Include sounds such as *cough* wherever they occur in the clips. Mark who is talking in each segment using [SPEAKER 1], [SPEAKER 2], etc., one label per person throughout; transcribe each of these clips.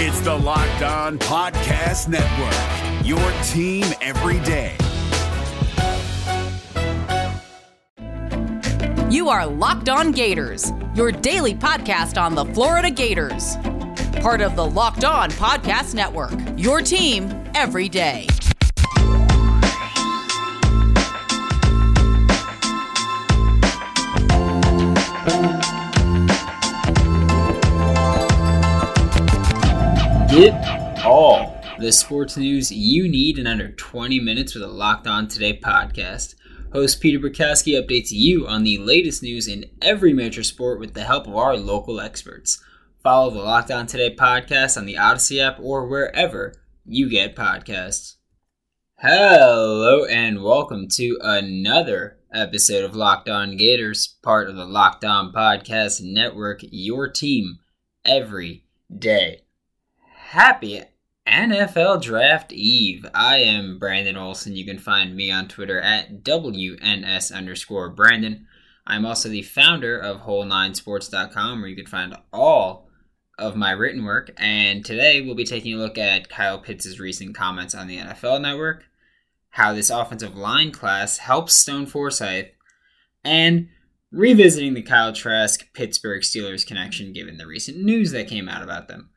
[SPEAKER 1] It's the Locked On Podcast Network, your team every day.
[SPEAKER 2] You are Locked On Gators, your daily podcast on the Florida Gators. Part of the Locked On Podcast Network, your team every day.
[SPEAKER 3] Get all oh. the sports news you need in under 20 minutes with a Locked On Today podcast. Host Peter Bukowski updates you on the latest news in every major sport with the help of our local experts. Follow the Locked On Today podcast on the Audacy app or wherever you get podcasts. Hello and welcome to another episode of Locked On Gators, part of the Locked On Podcast Network, your team every day. Happy NFL Draft Eve. I am Brandon Olsen. You can find me on Twitter at WNS underscore Brandon. I'm also the founder of Whole9Sports.com, where you can find all of my written work. And today we'll be taking a look at Kyle Pitts' recent comments on the NFL Network, how this offensive line class helps Stone Forsythe, and revisiting the Kyle Trask Pittsburgh Steelers connection given the recent news that came out about them.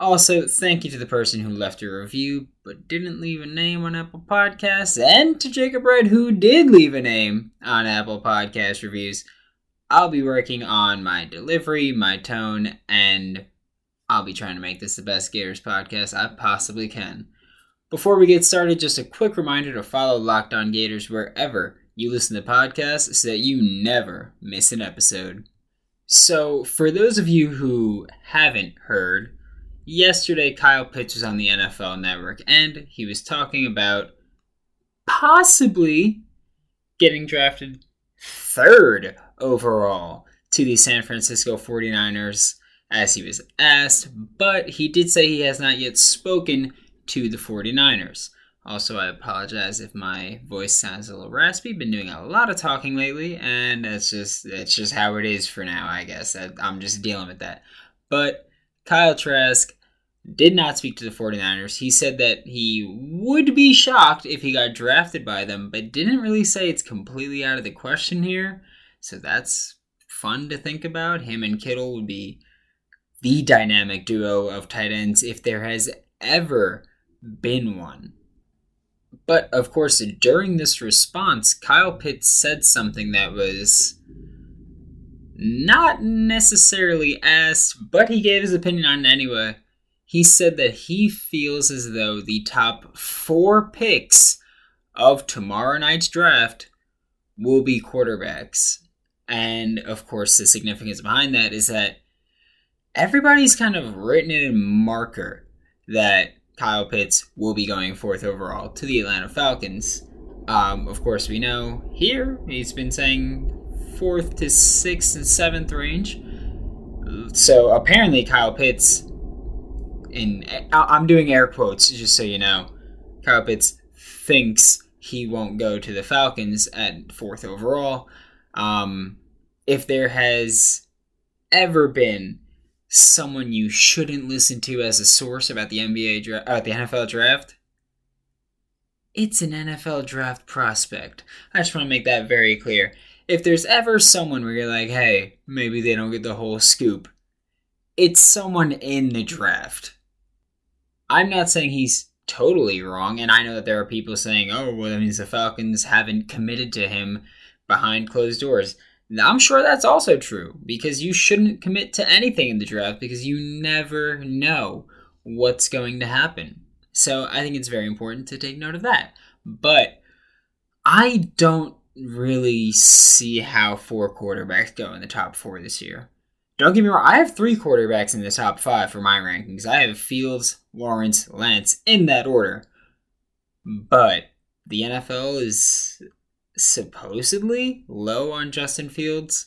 [SPEAKER 3] Also, thank you to the person who left a review but didn't leave a name on Apple Podcasts, and to Jacob Red who did leave a name on Apple Podcast reviews. I'll be working on my delivery, my tone, and I'll be trying to make this the best Gators podcast I possibly can. Before we get started, just a quick reminder to follow Locked On Gators wherever you listen to podcasts so that you never miss an episode. So, for those of you who haven't heard, yesterday Kyle Pitts was on the NFL network and he was talking about possibly getting drafted third overall to the San Francisco 49ers as he was asked, but he did say he has not yet spoken to the 49ers. Also, I apologize if my voice sounds a little raspy. Been doing a lot of talking lately, and that's just that's just how it is for now. I guess I'm just dealing with that. But Kyle Trask did not speak to the 49ers. He said that he would be shocked if he got drafted by them, but didn't really say it's completely out of the question here. So that's fun to think about. Him and Kittle would be the dynamic duo of tight ends if there has ever been one. But of course, during this response, Kyle Pitts said something that was not necessarily asked, but he gave his opinion on it anyway. He said that he feels as though the top four picks of tomorrow night's draft will be quarterbacks. And of course, the significance behind that is that everybody's kind of written in a marker that Kyle Pitts will be going fourth overall to the Atlanta Falcons. Um, of course, we know here he's been saying fourth to sixth and seventh range. So apparently, Kyle Pitts, in I'm doing air quotes just so you know, Kyle Pitts thinks he won't go to the Falcons at fourth overall. Um, if there has ever been someone you shouldn't listen to as a source about the NBA draft, uh, the NFL draft, it's an NFL draft prospect. I just want to make that very clear. If there's ever someone where you're like, hey, maybe they don't get the whole scoop, it's someone in the draft. I'm not saying he's totally wrong, and I know that there are people saying, oh, well, that means the Falcons haven't committed to him behind closed doors. I'm sure that's also true because you shouldn't commit to anything in the draft because you never know what's going to happen. So I think it's very important to take note of that. But I don't really see how four quarterbacks go in the top four this year. Don't get me wrong, I have three quarterbacks in the top five for my rankings. I have Fields, Lawrence, Lance in that order. But the NFL is supposedly low on Justin Fields,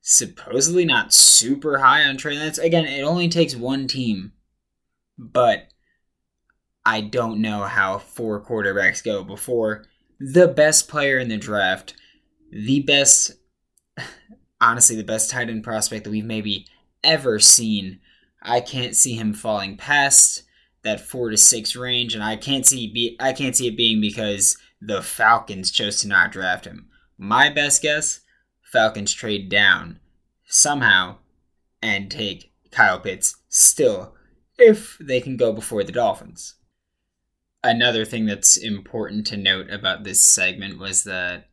[SPEAKER 3] supposedly not super high on Trey Lance. Again, it only takes one team, but I don't know how four quarterbacks go before the best player in the draft, the best, honestly, the best tight end prospect that we've maybe ever seen. I can't see him falling past that four to six range, and I can't see be I can't see it being because the Falcons chose to not draft him. My best guess, Falcons trade down somehow and take Kyle Pitts still if they can go before the Dolphins. Another thing that's important to note about this segment was that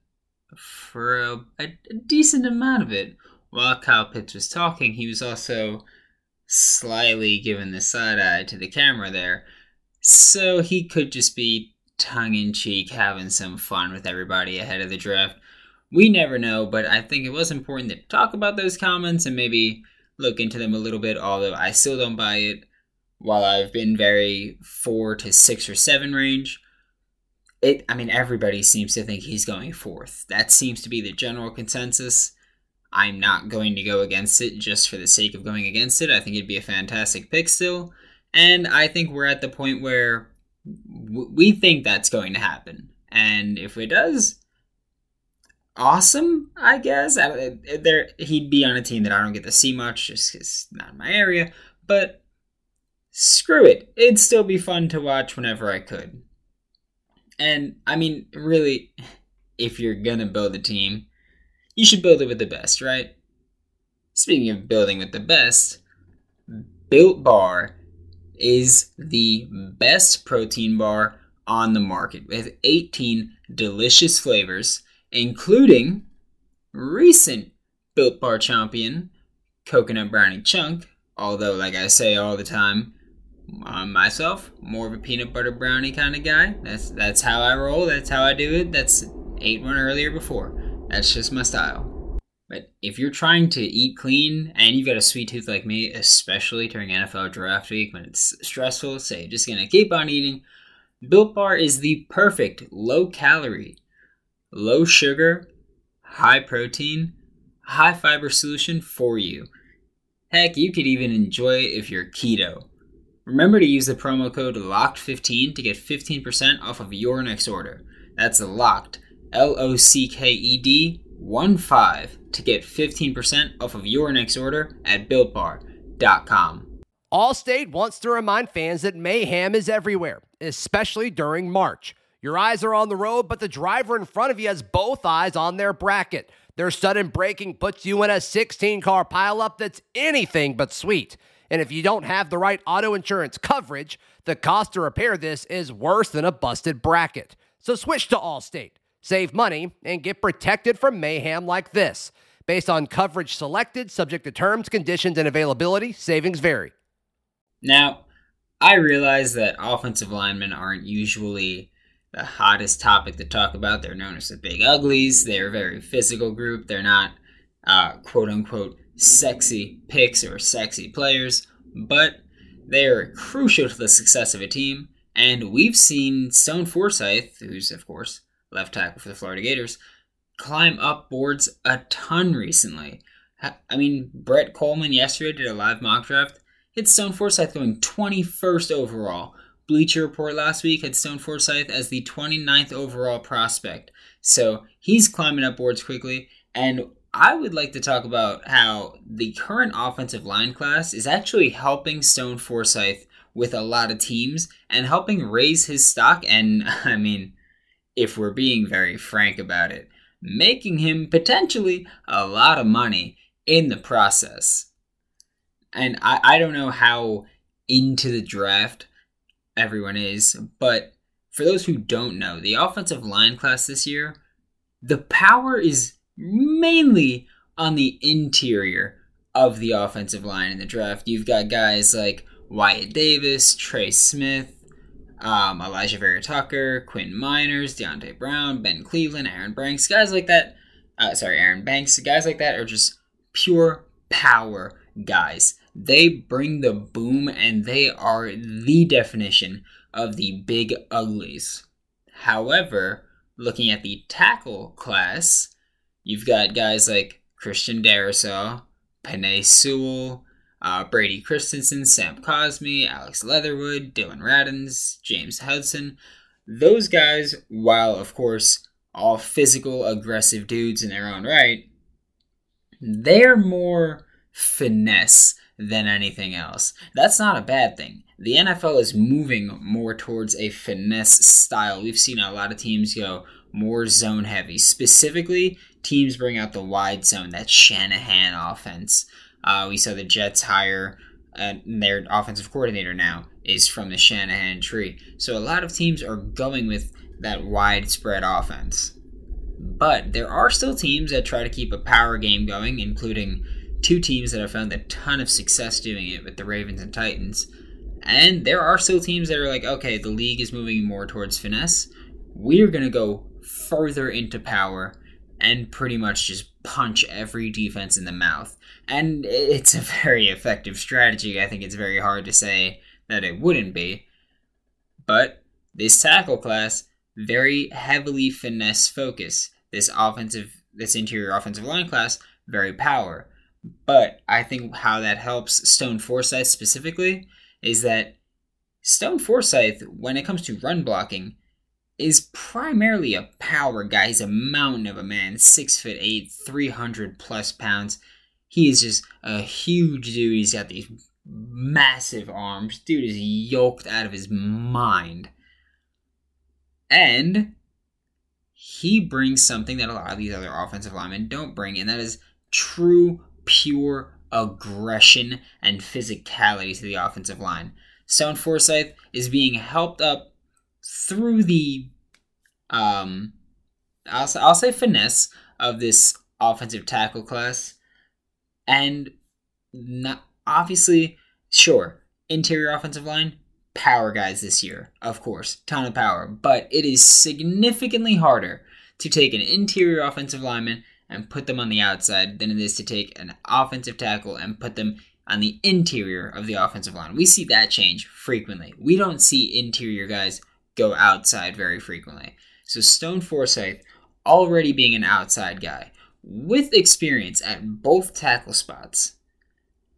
[SPEAKER 3] for a, a, decent amount of it, while Kyle Pitts was talking, he was also slyly giving the side eye to the camera there. So he could just be tongue in cheek having some fun with everybody ahead of the draft. We never know, but I think it was important to talk about those comments and maybe look into them a little bit, although I still don't buy it. While I've been very four to six or seven range, it I mean everybody seems to think he's going fourth. That seems to be the general consensus. I'm not going to go against it just for the sake of going against it. I think it'd be a fantastic pick still. And I think we're at the point where we think that's going to happen. And if it does, awesome, I guess. there, he'd be on a team that I don't get to see much, just because not in my area. But screw it, it'd still be fun to watch whenever I could. And I mean, really, if you're gonna build a team, you should build it with the best, right? Speaking of building with the best, Built Bar is the best protein bar on the market with 18 delicious flavors, including recent Built Bar champion, Coconut Brownie Chunk. Although, like I say all the time, um, myself, more of a peanut butter brownie kind of guy. That's that's how I roll. That's how I do it. That's ate one earlier before. That's just my style. But if you're trying to eat clean and you've got a sweet tooth like me, especially during NFL draft week when it's stressful, say just gonna keep on eating, Built Bar is the perfect low calorie, low sugar, high protein, high fiber solution for you. Heck, you could even enjoy it if you're keto. Remember to use the promo code LOCKED15 to get 15% off of your next order. That's LOCKED L O C K E D 1 5 to get 15% off of your next order at builtbar.com.
[SPEAKER 4] Allstate wants to remind fans that mayhem is everywhere, especially during March. Your eyes are on the road, but the driver in front of you has both eyes on their bracket. Their sudden braking puts you in a 16 car pileup that's anything but sweet. And if you don't have the right auto insurance coverage, the cost to repair this is worse than a busted bracket. So switch to Allstate. Save money and get protected from mayhem like this. Based on coverage selected, subject to terms, conditions, and availability, savings vary.
[SPEAKER 3] Now, I realize that offensive linemen aren't usually the hottest topic to talk about. They're known as the big uglies. They're a very physical group. They're not uh, quote unquote sexy picks or sexy players, but they are crucial to the success of a team. And we've seen Stone Forsythe, who's, of course, left tackle for the Florida Gators, climb up boards a ton recently. I mean, Brett Kollmann yesterday did a live mock draft. Hit Stone Forsythe going 21st overall. Bleacher Report last week had Stone Forsythe as the 29th overall prospect. So he's climbing up boards quickly. And I would like to talk about how the current offensive line class is actually helping Stone Forsythe with a lot of teams and helping raise his stock. And *laughs* I mean, if we're being very frank about it, making him potentially a lot of money in the process. And I, I don't know how into the draft everyone is, but for those who don't know, the offensive line class this year, the power is mainly on the interior of the offensive line in the draft. You've got guys like Wyatt Davis, Trey Smith, um, Alijah Vera-Tucker, Quinn Meinerz, Deonte Brown, Ben Cleveland, Aaron Banks, guys like that. Uh, sorry, Aaron Banks, guys like that are just pure power guys. They bring the boom and they are the definition of the big uglies. However, looking at the tackle class, you've got guys like Christian Darrisaw, Penei Sewell, uh, Brady Christensen, Sam Cosmi, Alex Leatherwood, Dillon Radunz, James Hudson. Those guys, while of course all physical, aggressive dudes in their own right, they're more finesse than anything else. That's not a bad thing. The NFL is moving more towards a finesse style. We've seen a lot of teams go more zone heavy. Specifically, teams bring out the wide zone, that Shanahan offense. Uh, we saw the Jets hire uh, their offensive coordinator now is from the Shanahan tree. So a lot of teams are going with that widespread offense. But there are still teams that try to keep a power game going, including two teams that have found a ton of success doing it with the Ravens and Titans. And there are still teams that are like, okay, the league is moving more towards finesse. We're going to go further into power and pretty much just punch every defense in the mouth. And it's a very effective strategy. I think it's very hard to say that it wouldn't be. But this tackle class, very heavily finesse focus. This offensive, this interior offensive line class, very power. But I think how that helps Stone Forsythe specifically is that Stone Forsythe, when it comes to run blocking, is primarily a power guy. He's a mountain of a man, six foot eight, three hundred plus pounds. He is just a huge dude. He's got these massive arms. Dude is yoked out of his mind. And he brings something that a lot of these other offensive linemen don't bring, and that is true, pure aggression and physicality to the offensive line. Stone Forsythe is being helped up through the um I'll, I'll say finesse of this offensive tackle class and not obviously sure interior offensive line power guys this year of course ton of power but it is significantly harder to take an interior offensive lineman and put them on the outside than it is to take an offensive tackle and put them on the interior of the offensive line. We see that change frequently. We don't see interior guys go outside very frequently. So Stone Forsythe, already being an outside guy, with experience at both tackle spots,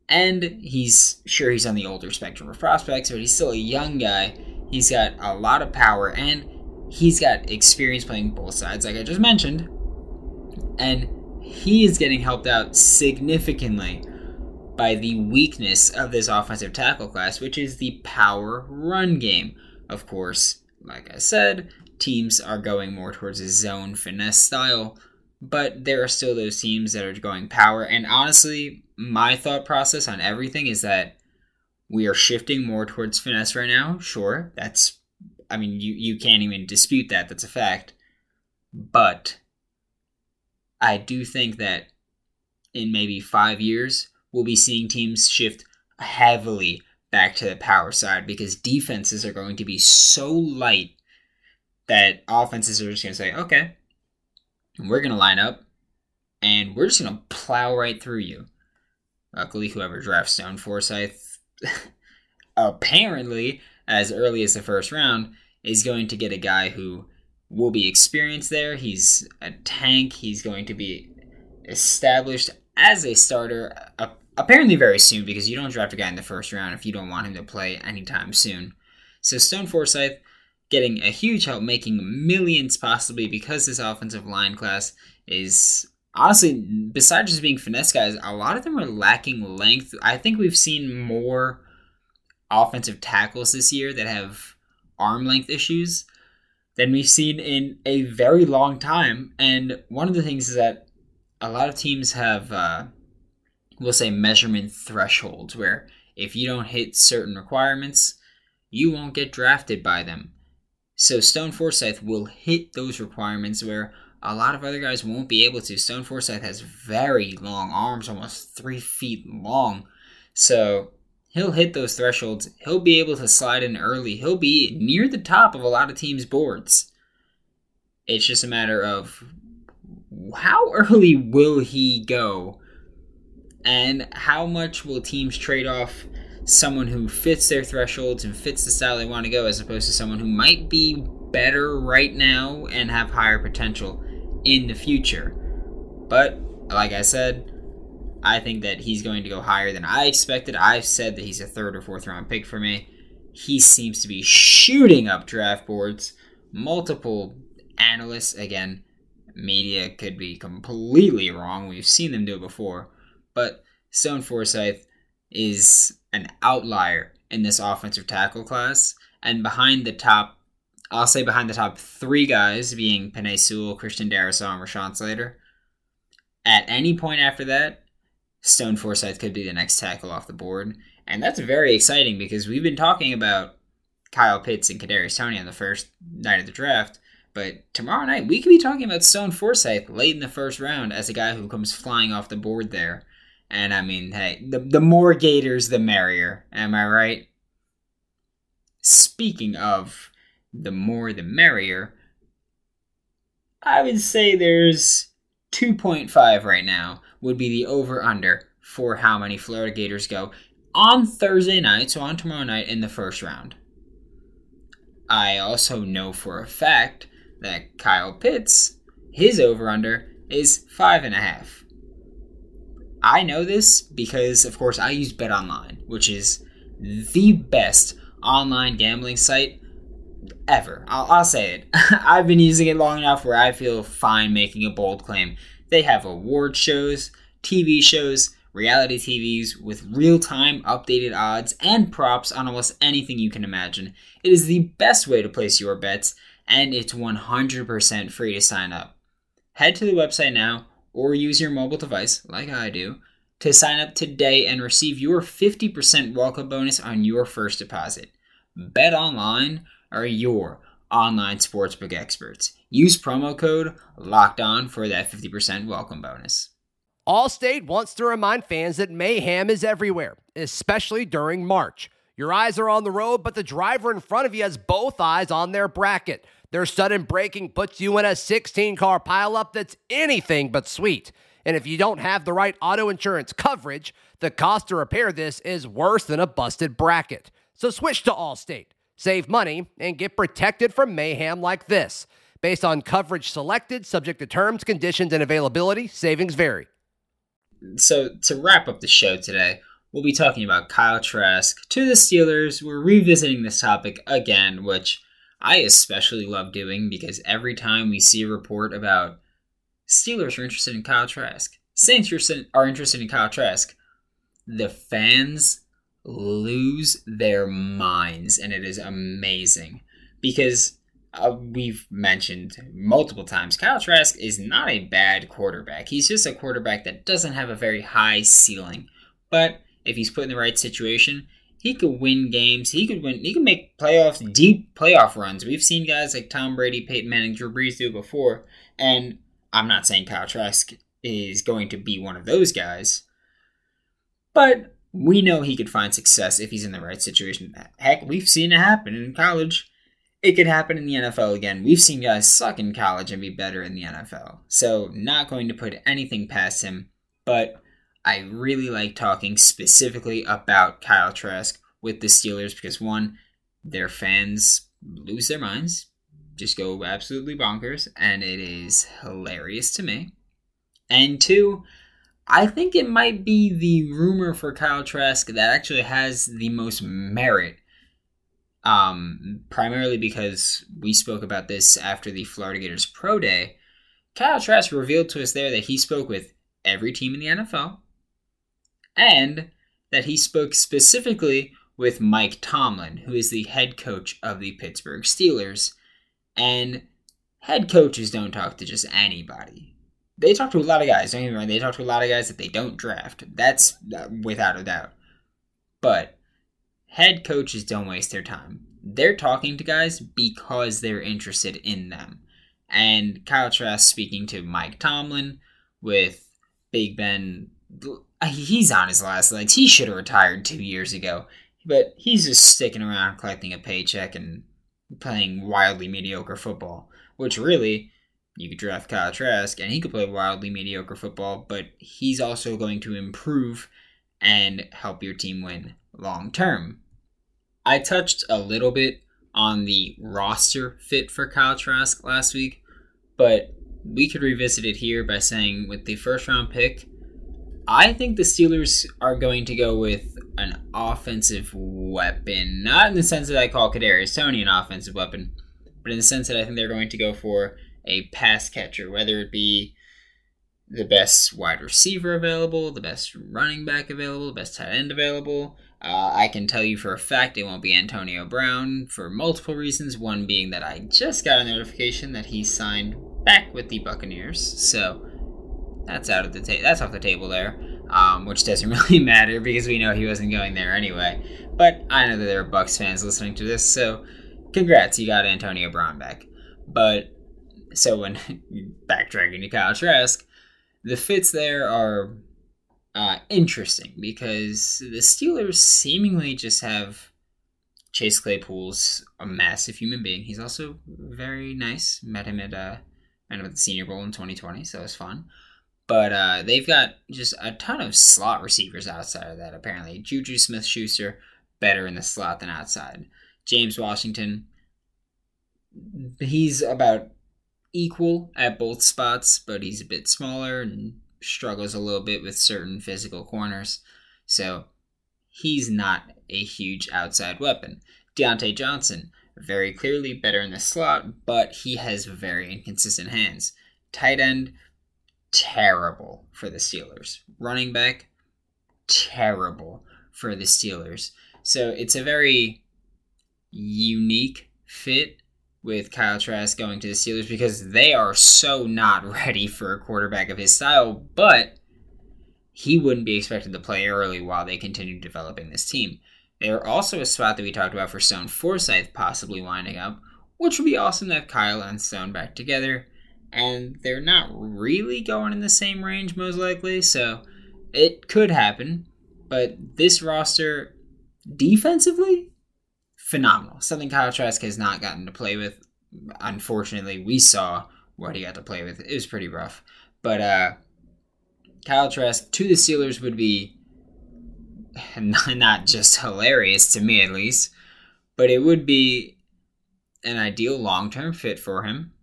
[SPEAKER 3] and he's sure he's on the older spectrum of prospects, but he's still a young guy. He's got a lot of power and he's got experience playing both sides, like I just mentioned. And he is getting helped out significantly by the weakness of this offensive tackle class, which is the power run game. Of course, like I said, teams are going more towards a zone finesse style, but there are still those teams that are going power. And honestly, my thought process on everything is that we are shifting more towards finesse right now. Sure, that's, I mean, you, you can't even dispute that. That's a fact. But I do think that in maybe five years, we'll be seeing teams shift heavily back to the power side because defenses are going to be so light that offenses are just going to say, okay, we're going to line up and we're just going to plow right through you. Luckily, whoever drafts Stone Forsythe, *laughs* apparently, as early as the first round, is going to get a guy who will be experienced there. He's a tank. He's going to be established as a starter, apparently very soon, because you don't draft a guy in the first round if you don't want him to play anytime soon. So Stone Forsythe getting a huge help, making millions possibly because this offensive line class is honestly, besides just being finesse guys, a lot of them are lacking length. I think we've seen more offensive tackles this year that have arm length issues than we've seen in a very long time. And one of the things is that a lot of teams have, uh, we'll say, measurement thresholds where if you don't hit certain requirements, you won't get drafted by them. So Stone Forsythe will hit those requirements where a lot of other guys won't be able to. Stone Forsythe has very long arms, almost three feet long. So he'll hit those thresholds. He'll be able to slide in early. He'll be near the top of a lot of teams' boards. It's just a matter of how early will he go? And how much will teams trade off someone who fits their thresholds and fits the style they want to go as opposed to someone who might be better right now and have higher potential in the future? But, like I said, I think that he's going to go higher than I expected. I've said that he's a third or fourth round pick for me. He seems to be shooting up draft boards. Multiple analysts, again, media could be completely wrong. We've seen them do it before. But Stone Forsythe is an outlier in this offensive tackle class. And behind the top, I'll say behind the top three guys being Penei Sewell, Christian Darrisaw, and Rashawn Slater. At any point after that, Stone Forsythe could be the next tackle off the board. And that's very exciting because we've been talking about Kyle Pitts and Kadarius Toney on the first night of the draft. But tomorrow night, we could be talking about Stone Forsythe late in the first round as a guy who comes flying off the board there. And I mean, hey, the, the more Gators, the merrier. Am I right? Speaking of the more the merrier, I would say there's 2.5 right now would be the over under for how many Florida Gators go on Thursday night, so on tomorrow night in the first round. I also know for a fact that Kyle Pitts, his over under is five and a half. I know this because, of course, I use Bet Online, which is the best online gambling site ever. I'll, I'll say it. *laughs* I've been using it long enough where I feel fine making a bold claim. They have award shows, TV shows, reality TVs with real time updated odds and props on almost anything you can imagine. It is the best way to place your bets, and it's 100% free to sign up. Head to the website now or use your mobile device, like I do, to sign up today and receive your 50% welcome bonus on your first deposit. Bet online are your online sportsbook experts. Use promo code LOCKED ON for that 50% welcome bonus.
[SPEAKER 4] Allstate wants to remind fans that mayhem is everywhere, especially during March. Your eyes are on the road, but the driver in front of you has both eyes on their bracket. Their sudden braking puts you in a 16 car pileup that's anything but sweet. And if you don't have the right auto insurance coverage, the cost to repair this is worse than a busted bracket. So switch to Allstate, save money, and get protected from mayhem like this. Based on coverage selected, subject to terms, conditions, and availability, savings vary
[SPEAKER 3] so to wrap up the show today, we'll be talking about Kyle Trask to the Steelers. We're revisiting this topic again, which I especially love doing because every time we see a report about Steelers are interested in Kyle Trask, Saints are interested in Kyle Trask, the fans lose their minds, and it is amazing because uh, we've mentioned multiple times, Kyle Trask is not a bad quarterback. He's just a quarterback that doesn't have a very high ceiling. But if he's put in the right situation, he could win games. He could win. He could make playoffs, deep playoff runs. We've seen guys like Tom Brady, Peyton Manning, Drew Brees do before. And I'm not saying Kyle Trask is going to be one of those guys, but we know he could find success if he's in the right situation. Heck, we've seen it happen in college it could happen in the NFL again. We've seen guys suck in college and be better in the NFL. So, not going to put anything past him, but I really like talking specifically about Kyle Trask with the Steelers because one, their fans lose their minds, just go absolutely bonkers, and it is hilarious to me. And two, I think it might be the rumor for Kyle Trask that actually has the most merit um, primarily because we spoke about this after the Florida Gators Pro Day. Kyle Trask revealed to us there that he spoke with every team in the NFL and that he spoke specifically with Mike Tomlin, who is the head coach of the Pittsburgh Steelers. And head coaches don't talk to just anybody. They talk to a lot of guys. Don't get me wrong. They talk to a lot of guys that they don't draft. That's uh, without a doubt. But head coaches don't waste their time. They're talking to guys because they're interested in them. And Kyle Trask speaking to Mike Tomlin with Big Ben. Uh, he's on his last legs. He should have retired two years ago. But he's just sticking around collecting a paycheck and playing wildly mediocre football. Which really, you could draft Kyle Trask and he could play wildly mediocre football, but he's also going to improve and help your team win long term. I touched a little bit on the roster fit for Kyle Trask last week, but we could revisit it here by saying with the first round pick, I think the Steelers are going to go with an offensive weapon. Not in the sense that I call Kadarius Toney an offensive weapon, but in the sense that I think they're going to go for a pass catcher, whether it be the best wide receiver available, the best running back available, the best tight end available. Uh, I can tell you for a fact it won't be Antonio Brown for multiple reasons. One being that I just got a notification that he signed back with the Buccaneers, so that's out of the ta- that's off the table there. Um, which doesn't *laughs* really matter because we know he wasn't going there anyway. But I know that there are Bucks fans listening to this, so congrats, you got Antonio Brown back. But so when *laughs* backtracking to Kyle Trask, the fits there are uh, interesting because the Steelers seemingly just have Chase Claypool's a massive human being. He's also very nice. Met him at uh, met him at the Senior Bowl in 2020, so it was fun. But uh, they've got just a ton of slot receivers outside of that. Apparently, Juju Smith Schuster better in the slot than outside. James Washington, he's about equal at both spots, but he's a bit smaller and struggles a little bit with certain physical corners. So he's not a huge outside weapon. Diontae Johnson, very clearly better in the slot, but he has very inconsistent hands. Tight end, terrible for the Steelers. Running back, terrible for the Steelers. So it's a very unique fit with Kyle Trask going to the Steelers because they are so not *laughs* ready for a quarterback of his style, but he wouldn't be expected to play early while they continue developing this team. They're also a spot that we talked about for Stone Forsythe possibly winding up, which would be awesome to have Kyle and Stone back together. And they're not really going in the same range, most likely, so it could happen. But this roster, defensively, phenomenal. Something Kyle Trask has not gotten to play with. Unfortunately, we saw what he got to play with. It was pretty rough. But uh, Kyle Trask to the Steelers would be *laughs* not just hilarious to me, at least, but it would be an ideal long term fit for him.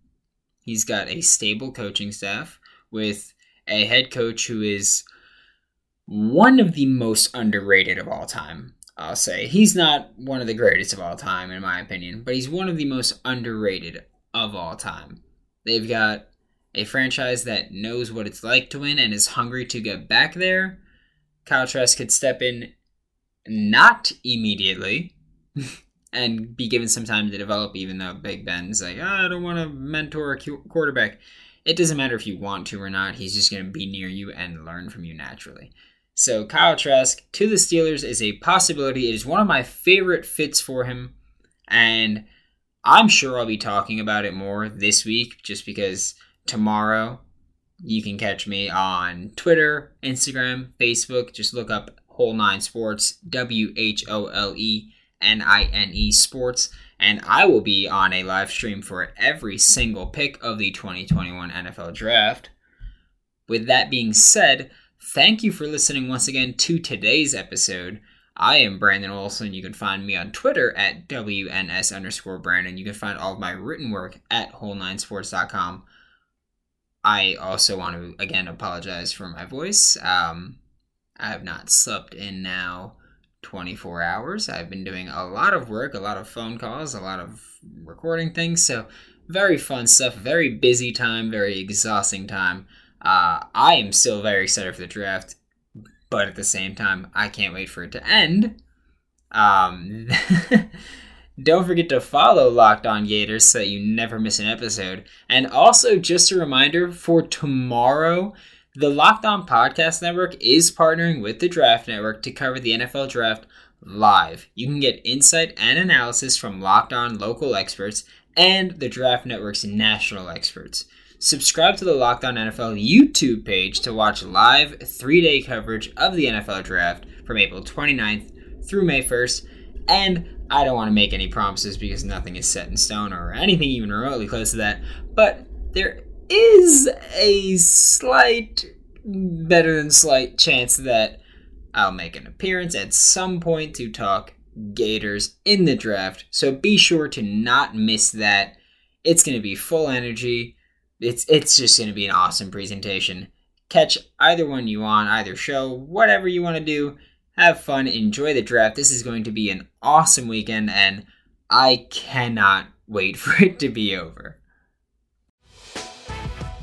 [SPEAKER 3] He's got a stable coaching staff with a head coach who is one of the most underrated of all time. I'll say. He's not one of the greatest of all time, in my opinion, but he's one of the most underrated of all time. They've got a franchise that knows what it's like to win and is hungry to get back there. Kyle Trask could step in not immediately *laughs* and be given some time to develop, even though Big Ben's like, oh, I don't want to mentor a quarterback. It doesn't matter if you want to or not, he's just going to be near you and learn from you naturally. So Kyle Trask to the Steelers is a possibility. It is one of my favorite fits for him, and I'm sure I'll be talking about it more this week just because tomorrow you can catch me on Twitter, Instagram, Facebook. Just look up Whole Nine Sports, W H O L E N I N E Sports, and I will be on a live stream for every single pick of the 2021 NFL Draft. With that being said, Thank you for listening once again to today's episode. I am Brandon Olsen. You can find me on Twitter at WNS underscore Brandon. You can find all of my written work at whole9sports.com. I also want to again apologize for my voice. Um, I have not slept in now 24 hours. I've been doing a lot of work, a lot of phone calls, a lot of recording things. So, very fun stuff, very busy time, very exhausting time. Uh, I am still very excited for the draft, but at the same time, I can't wait for it to end. Um, *laughs* don't forget to follow Locked On Gators so that you never miss an episode. And also, just a reminder for tomorrow, the Locked On Podcast Network is partnering with the Draft Network to cover the NFL Draft live. You can get insight and analysis from Locked On local experts and the Draft Network's national experts. Subscribe to the Locked On NFL YouTube page to watch live three day coverage of the NFL draft from April 29th through May 1st. And I don't want to make any promises because nothing is set in stone or anything even remotely close to that. But there is a slight, better than slight chance that I'll make an appearance at some point to talk Gators in the draft. So be sure to not miss that. It's going to be full energy it's it's just going to be an awesome presentation. Catch either one you want, either show, whatever you want to do. Have fun, enjoy the draft. This is going to be an awesome weekend, and I cannot wait *laughs* for it to be over.